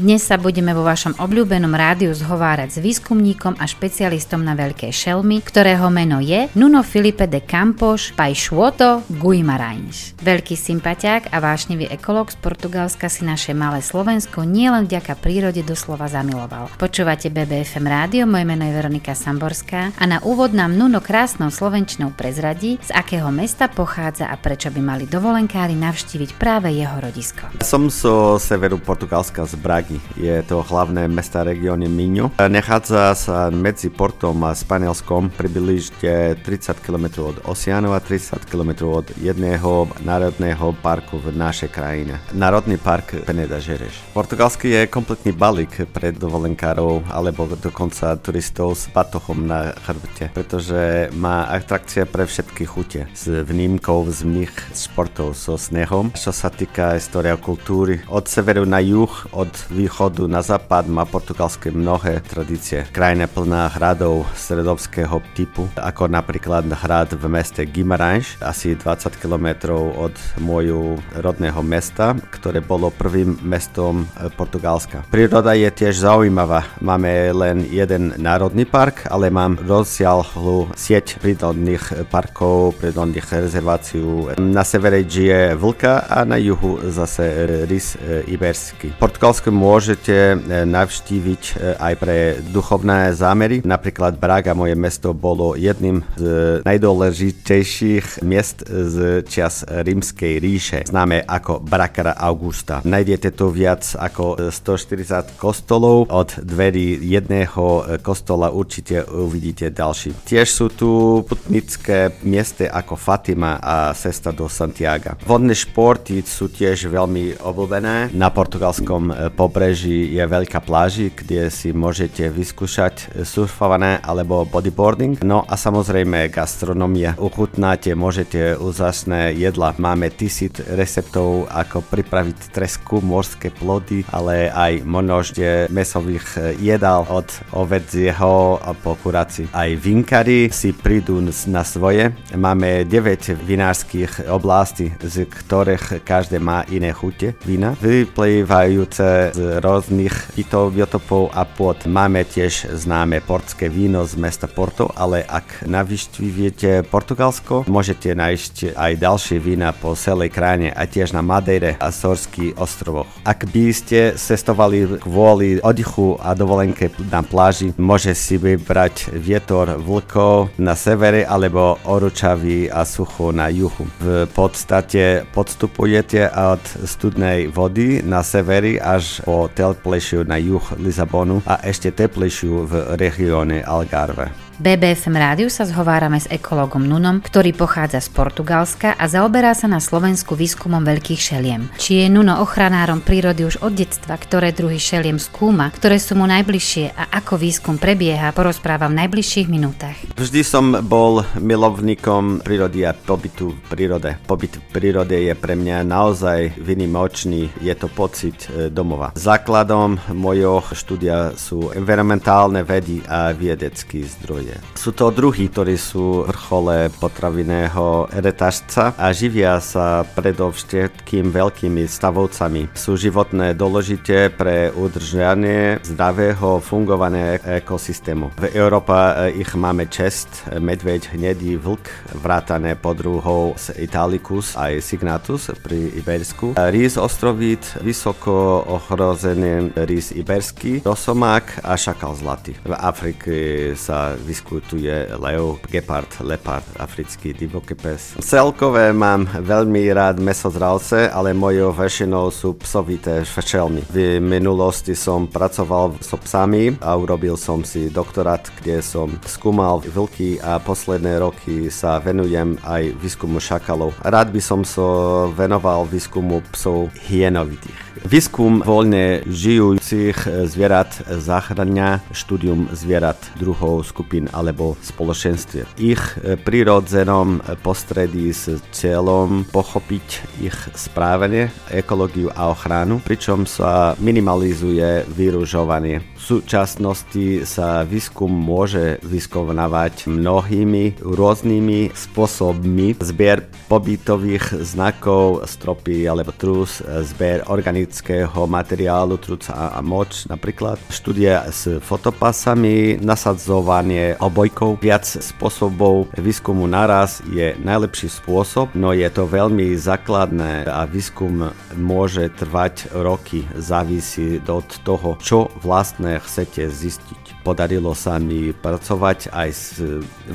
Dnes sa budeme vo vašom obľúbenom rádiu zhovárať s výskumníkom a špecialistom na veľké šelmy, ktorého meno je Nuno Filipe de Campos Paixuoto Guimarães. Veľký sympatiák a vášnivý ekológ z Portugalska si naše malé Slovensko nielen vďaka prírode doslova zamiloval. Počúvate BBFM rádio, moje meno je Veronika Samborská a na úvod nám Nuno krásnou slovenčnou prezradí, z akého mesta pochádza a prečo by mali dovolenkári navštíviť práve jeho rodisko. Som zo severu Portugalska z Bragy. Je to hlavné mesta regióne Minho. Nachádza sa medzi Portom a Španielskom približne 30 km od oceánu a 30 km od jedného národného parku v našej krajine. Národný park Peneda Žereš. Portugalský je kompletný balík pre dovolenkárov alebo dokonca turistov s batochom na chrbte, pretože má atrakcie pre všetky chute s vnímkou z mých športov so snehom. Čo sa týka história kultúry, od severu na juh, od východu na západ má portugalské mnohé tradície. Krajina plná hradov stredovského typu, ako napríklad hrad v meste Guimarães, asi 20 km od môjho rodného mesta, ktoré bolo prvým mestom e, Portugalska. Príroda je tiež zaujímavá. Máme len jeden národný park, ale mám rozsiahlu sieť prírodných parkov, prírodných rezervácií. Na severe žije vlka a na juhu zase rys e, iberský. Portugalsko môžete e, navštíviť e, aj pre duchovné zámery. Napríklad Braga, moje mesto, bolo jedným z najdôležitejších miest z čas rímskej ríše, známe ako Brakara Augusta. Nájdete tu viac ako 140 kostolov, od dverí jedného kostola určite uvidíte ďalší. Tiež sú tu putnické miesta ako Fatima a Cesta do Santiago. Vodné športy sú tiež veľmi obľúbené. Na portugalskom pobreží je veľká pláži, kde si môžete vyskúšať surfované alebo bodyboarding. No a samozrejme gastronomia. Uchutnáte, môžete úžasné jedla. Máme tisíc receptov, ako pripraviť tresku, morské plody, ale aj množde mesových jedál od ovedzieho po kuraci. Aj vinkari si prídu na svoje. Máme 9 vinárskych oblastí, z ktorých každé má iné chute vína, vyplývajúce z rôznych biotopov a pôd. Máme tiež známe portské víno z mesta Porto, ale ak navštíviete Portugalsko, môžete nájsť aj ďalšie vína po celej krajine a tiež na Madeire a Sorských ostrovoch. Ak by ste cestovali kvôli oddychu a dovolenke na pláži, môže si vybrať vietor vlkov na severe alebo oručavý a sucho na juhu. V podstate podstupujete od studnej vody na severi až po teplejšiu na juh Lisabonu a ešte teplejšiu v regióne Algarve. BBFM rádiu sa zhovárame s ekológom Nunom, ktorý pochádza z Portugalska a zaoberá sa na Slovensku výskumom veľkých šeliem. Či je Nuno ochranárom prírody už od detstva, ktoré druhy šeliem skúma, ktoré sú mu najbližšie a ako výskum prebieha, porozpráva v najbližších minútach. Vždy som bol milovníkom prírody a pobytu v prírode. Pobyt v prírode je pre mňa naozaj vynimočný, je to pocit e, domova. Základom mojho štúdia sú environmentálne vedy a vedecký zdroje zdroje. Sú to druhy, ktorí sú vrchole potravinného retažca a živia sa predovšetkým veľkými stavovcami. Sú životné dôležité pre udržanie zdravého fungovania ekosystému. V Európe eh, ich máme čest, medveď, hnedý vlk, vrátané podruhov z Italicus aj Signatus pri Ibersku, rýs ostrovít, vysoko ohrozený rýs iberský, rosomák a šakal zlatý. V Afrike sa vyskytujú diskutuje lev, gepard, lepard, africký divoký pes. Celkové mám veľmi rád mesozralce, ale mojou väčšinou sú psovité šelmy. V minulosti som pracoval so psami a urobil som si doktorát, kde som skúmal vlky a posledné roky sa venujem aj výskumu šakalov. Rád by som so venoval výskumu psov hienovitých. Výskum voľne žijúcich zvierat zachrania štúdium zvierat druhou skupín alebo spoločenstve. Ich prirodzenom postredí s cieľom pochopiť ich správanie, ekológiu a ochranu, pričom sa minimalizuje vyružovanie. V súčasnosti sa výskum môže vyskovenávať mnohými rôznymi spôsobmi. Zbier pobytových znakov, stropy alebo trus, zber organického materiálu, truc a, moč napríklad, štúdia s fotopasami, nasadzovanie obojkov, viac spôsobov výskumu naraz je najlepší spôsob, no je to veľmi základné a výskum môže trvať roky, závisí od toho, čo vlastne chcete zistiť. Podarilo sa mi pracovať aj s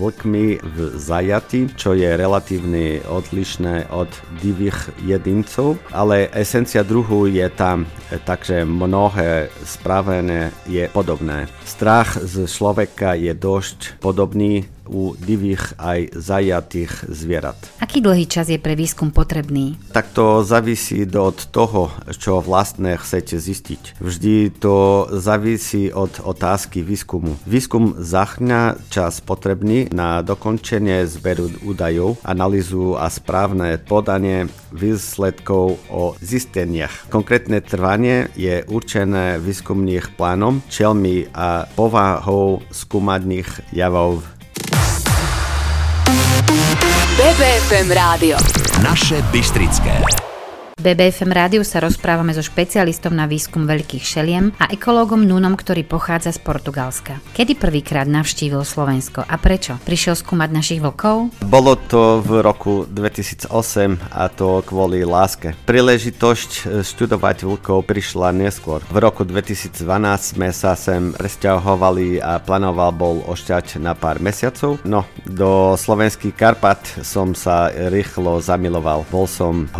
vlkmi v zajati, čo je relatívne odlišné od divých jedincov, ale esencia druhu tam, takže mnohé správanie je podobné. Strach z človeka je dosť podobný u divých aj zajatých zvierat. Aký dlhý čas je pre výskum potrebný? Tak to závisí od toho, čo vlastne chcete zistiť. Vždy to závisí od otázky výskumu. Výskum zahrňa čas potrebný na dokončenie zberu údajov, analýzu a správne podanie výsledkov o zisteniach. Konkrétne trvanie je určené výskumných plánom, čelmi a povahou skúmadných javov BBFM rádio. Naše Bystrické. BBFM rádiu sa rozprávame so špecialistom na výskum veľkých šeliem a ekológom Nunom, ktorý pochádza z Portugalska. Kedy prvýkrát navštívil Slovensko a prečo? Prišiel skúmať našich vlkov? Bolo to v roku 2008 a to kvôli láske. Príležitosť e, študovať vlkov prišla neskôr. V roku 2012 sme sa sem presťahovali a plánoval bol ošťať na pár mesiacov. No, do slovenských Karpat som sa rýchlo zamiloval. Bol som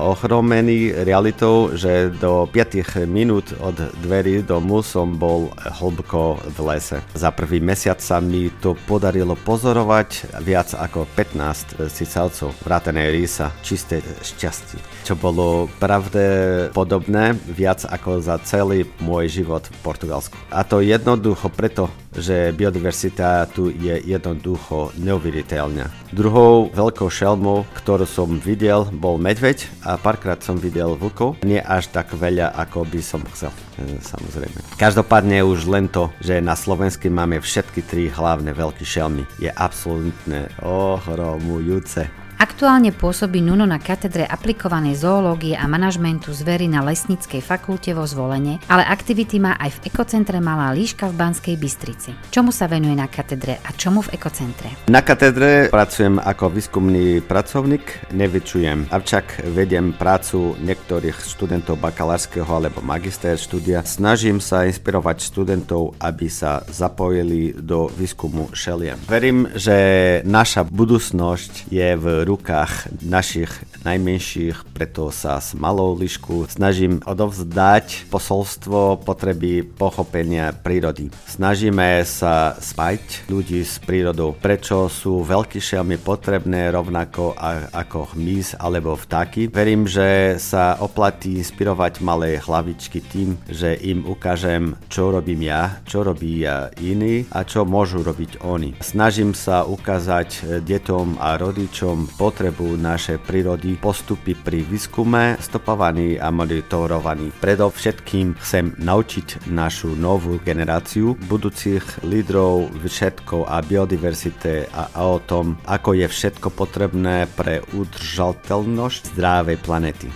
realitou, že do 5 minút od dverí domu som bol hlboko v lese. Za prvý mesiac sa mi to podarilo pozorovať viac ako 15 cicavcov, vrátené rísa, čisté šťastie, čo bolo pravde podobné viac ako za celý môj život v Portugalsku. A to jednoducho preto, že biodiverzita tu je jednoducho neuveriteľná. Druhou veľkou šelmou, ktorú som videl, bol medveď a párkrát som videl vlkov. Nie až tak veľa, ako by som chcel, e, samozrejme. Každopádne už len to, že na Slovensku máme všetky tri hlavné veľké šelmy, je absolútne ohromujúce. Aktuálne pôsobí Nuno na katedre aplikovanej zoológie a manažmentu zvery na Lesníckej fakulte vo Zvolene, ale aktivity má aj v ekocentre Malá líška v Banskej Bystrici. Čomu sa venuje na katedre a čomu v ekocentre? Na katedre pracujem ako výskumný pracovník, nevyčujem, avšak vediem prácu niektorých študentov bakalárskeho alebo magister štúdia. Snažím sa inspirovať študentov, aby sa zapojili do výskumu šeliem. Verím, že naša budúcnosť je v rukách našich najmenších, preto sa s malou lišku snažím odovzdať posolstvo potreby pochopenia prírody. Snažíme sa spať ľudí s prírodou, prečo sú veľké šelmy potrebné rovnako ako hmyz alebo vtáky. Verím, že sa oplatí inspirovať malé hlavičky tým, že im ukážem, čo robím ja, čo robí iní a čo môžu robiť oni. Snažím sa ukázať detom a rodičom potrebu našej prírody, postupy pri výskume, stopovaní a monitorovaní. Predovšetkým chcem naučiť našu novú generáciu budúcich lídrov všetko a biodiverzite a, a o tom, ako je všetko potrebné pre udržateľnosť zdravej planety.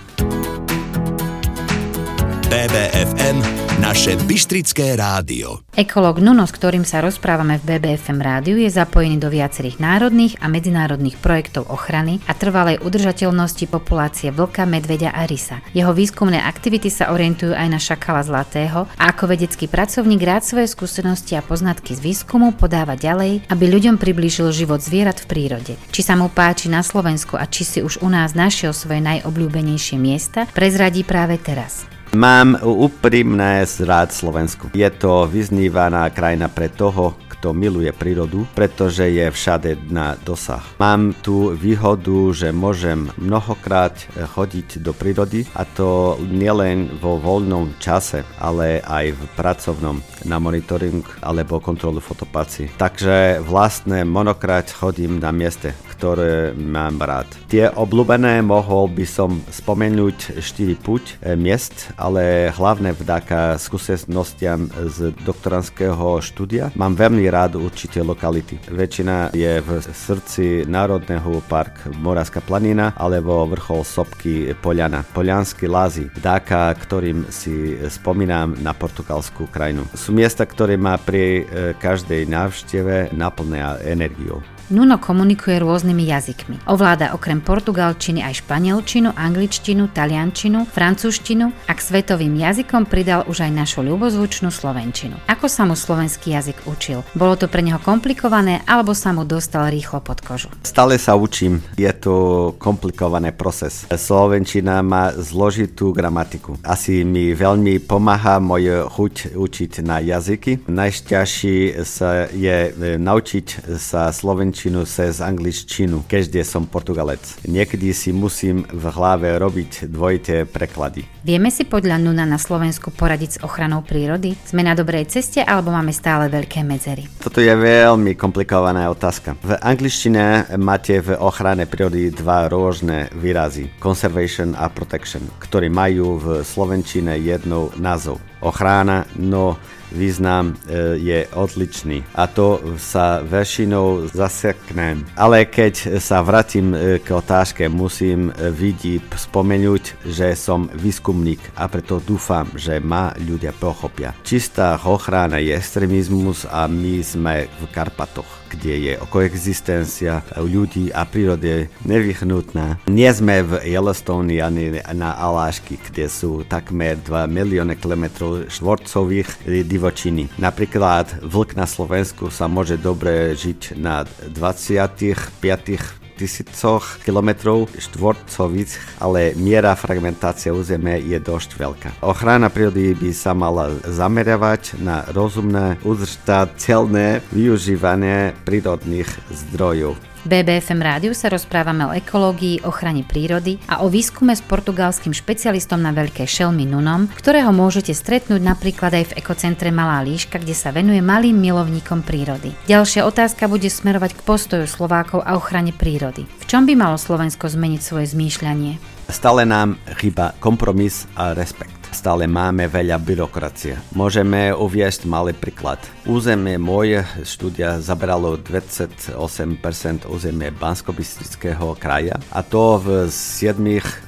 BBFM, naše Bystrické rádio. Ekológ Nuno, s ktorým sa rozprávame v BBFM rádiu, je zapojený do viacerých národných a medzinárodných projektov ochrany a trvalej udržateľnosti populácie vlka, medveďa a rysa. Jeho výskumné aktivity sa orientujú aj na šakala zlatého a ako vedecký pracovník rád svoje skúsenosti a poznatky z výskumu podáva ďalej, aby ľuďom priblížil život zvierat v prírode. Či sa mu páči na Slovensku a či si už u nás našiel svoje najobľúbenejšie miesta, prezradí práve teraz. Mám úprimné rád Slovensku. Je to vyznívaná krajina pre toho, kto miluje prírodu, pretože je všade na dosah. Mám tu výhodu, že môžem mnohokrát chodiť do prírody a to nielen vo voľnom čase, ale aj v pracovnom na monitoring alebo kontrolu fotopací. Takže vlastne monokrát chodím na mieste, ktoré mám rád. Tie obľúbené mohol by som spomenúť 4 puť e, miest, ale hlavne vďaka skúsenostiam z doktorandského štúdia mám veľmi rád určite lokality. Väčšina je v srdci Národného park Moravská planina alebo vrchol Sopky Poliana. Poliansky lázy, vďaka ktorým si spomínam na portugalskú krajinu. Sú miesta, ktoré má pri e, každej návšteve naplňa energiou. Nuno komunikuje rôznymi jazykmi. Ovláda okrem portugalčiny aj španielčinu, angličtinu, taliančinu, francúzštinu a k svetovým jazykom pridal už aj našu ľubozvučnú slovenčinu. Ako sa mu slovenský jazyk učil? Bolo to pre neho komplikované alebo sa mu dostal rýchlo pod kožu? Stále sa učím. Je to komplikovaný proces. Slovenčina má zložitú gramatiku. Asi mi veľmi pomáha moje chuť učiť na jazyky. Najšťastší sa je e, naučiť sa slovenčinu slovenčinu cez angličtinu, keďže som Portugalec. Niekedy si musím v hlave robiť dvojité preklady. Vieme si podľa Nuna na Slovensku poradiť s ochranou prírody? Sme na dobrej ceste alebo máme stále veľké medzery? Toto je veľmi komplikovaná otázka. V angličtine máte v ochrane prírody dva rôzne výrazy. Conservation a protection, ktoré majú v slovenčine jednou názov. Ochrana, no význam e, je odličný a to sa väčšinou zaseknem. Ale keď sa vrátim e, k otázke, musím e, vidieť, spomenúť, že som výskumník a preto dúfam, že ma ľudia pochopia. Čistá ochrana je extrémizmus a my sme v Karpatoch kde je koexistencia ľudí a prírody nevyhnutná. Nie sme v Yellowstone ani na Alášky, kde sú takmer 2 milióny kilometrov štvorcových divočiny. Napríklad vlk na Slovensku sa môže dobre žiť na 25 tisícoch kilometrov štvorcových, ale miera fragmentácie územia je dosť veľká. Ochrana prírody by sa mala zameriavať na rozumné, udržateľné využívanie prírodných zdrojov. BBFM rádiu sa rozprávame o ekológii, ochrane prírody a o výskume s portugalským špecialistom na veľké šelmy Nunom, ktorého môžete stretnúť napríklad aj v ekocentre Malá líška, kde sa venuje malým milovníkom prírody. Ďalšia otázka bude smerovať k postoju Slovákov a ochrane prírody. V čom by malo Slovensko zmeniť svoje zmýšľanie? Stále nám chýba kompromis a respekt stále máme veľa byrokracie. Môžeme uviesť malý príklad. Územie moje štúdia zabralo 28% územie bansko kraja a to v 7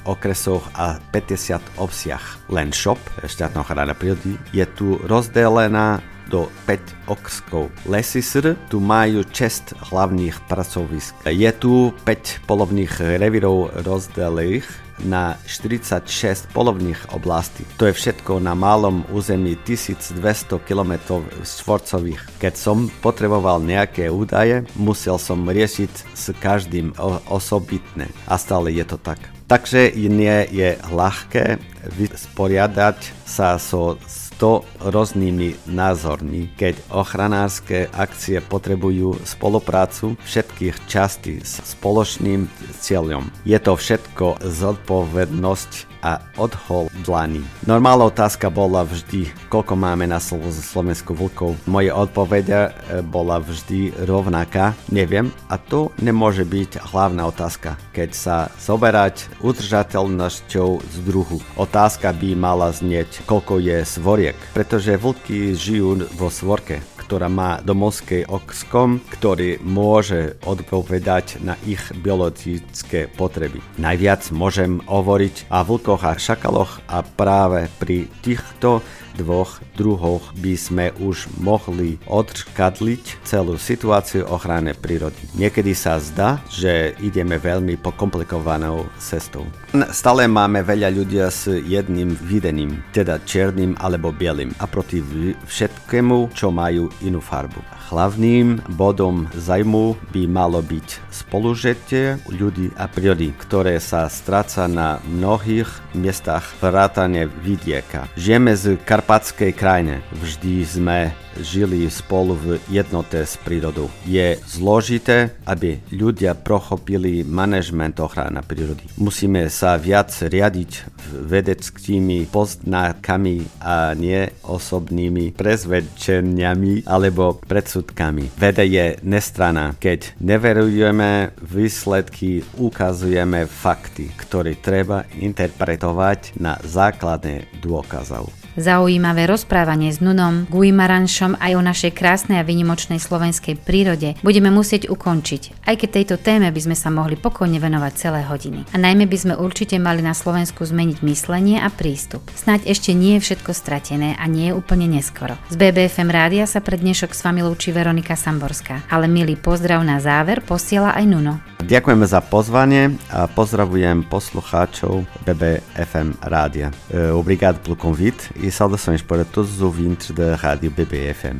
okresoch a 50 obsiach. Len šop, štátna ochrana prírody, je tu rozdelená do 5 okskov. Lesy SR tu majú 6 hlavných pracovisk. Je tu 5 polovných revírov rozdelených na 46 polovných oblastí. To je všetko na malom území 1200 km štvorcových. Keď som potreboval nejaké údaje, musel som riešiť s každým osobitne. A stále je to tak. Takže nie je ľahké vysporiadať sa so 100 rôznymi názormi, keď ochranárske akcie potrebujú spoluprácu všetkých častí s spoločným cieľom. Je to všetko zodpovednosť a odhodlaný. Normálna otázka bola vždy, koľko máme na Slovensku vlkov. Moje odpovede bola vždy rovnaká, neviem, a to nemôže byť hlavná otázka, keď sa zoberať udržateľnosťou z druhu. Otázka by mala znieť, koľko je svoriek, pretože vlky žijú vo svorke, ktorá má domovské okskom, ktorý môže odpovedať na ich biologické potreby. Najviac môžem hovoriť o vlkoch a šakaloch a práve pri týchto dvoch druhoch by sme už mohli odškadliť celú situáciu ochrany prírody. Niekedy sa zdá, že ideme veľmi pokomplikovanou cestou. Stále máme veľa ľudia s jedným videním, teda černým alebo bielým a proti všetkému, čo majú inú farbu. Hlavným bodom zajmu by malo byť spolužetie ľudí a prírody, ktoré sa stráca na mnohých miestach vrátane vidieka. Žijeme z karpatskej krajine. Vždy sme žili spolu v jednote s prírodou. Je zložité, aby ľudia prochopili manažment ochrany prírody. Musíme sa viac riadiť vedeckými poznákami a nie osobnými prezvedčeniami alebo predsudkami. Veda je nestrana. Keď neverujeme výsledky, ukazujeme fakty, ktoré treba interpretovať na základné dôkazov. Zaujímavé rozprávanie s Nunom Guimaranšom aj o našej krásnej a vynimočnej slovenskej prírode budeme musieť ukončiť, aj keď tejto téme by sme sa mohli pokojne venovať celé hodiny. A najmä by sme určite mali na Slovensku zmeniť myslenie a prístup. Snaď ešte nie je všetko stratené a nie je úplne neskoro. Z BBFM rádia sa pre dnešok s vami lúči Veronika Samborská, ale milý pozdrav na záver posiela aj Nuno. Ďakujeme za pozvanie a pozdravujem poslucháčov BBFM rádia. Obrigado pelo convite e saudações para todos os ouvintes da Rádio BBFM.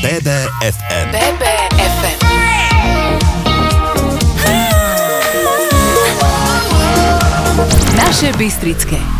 BBFM. BBFM. Naše Bystrické.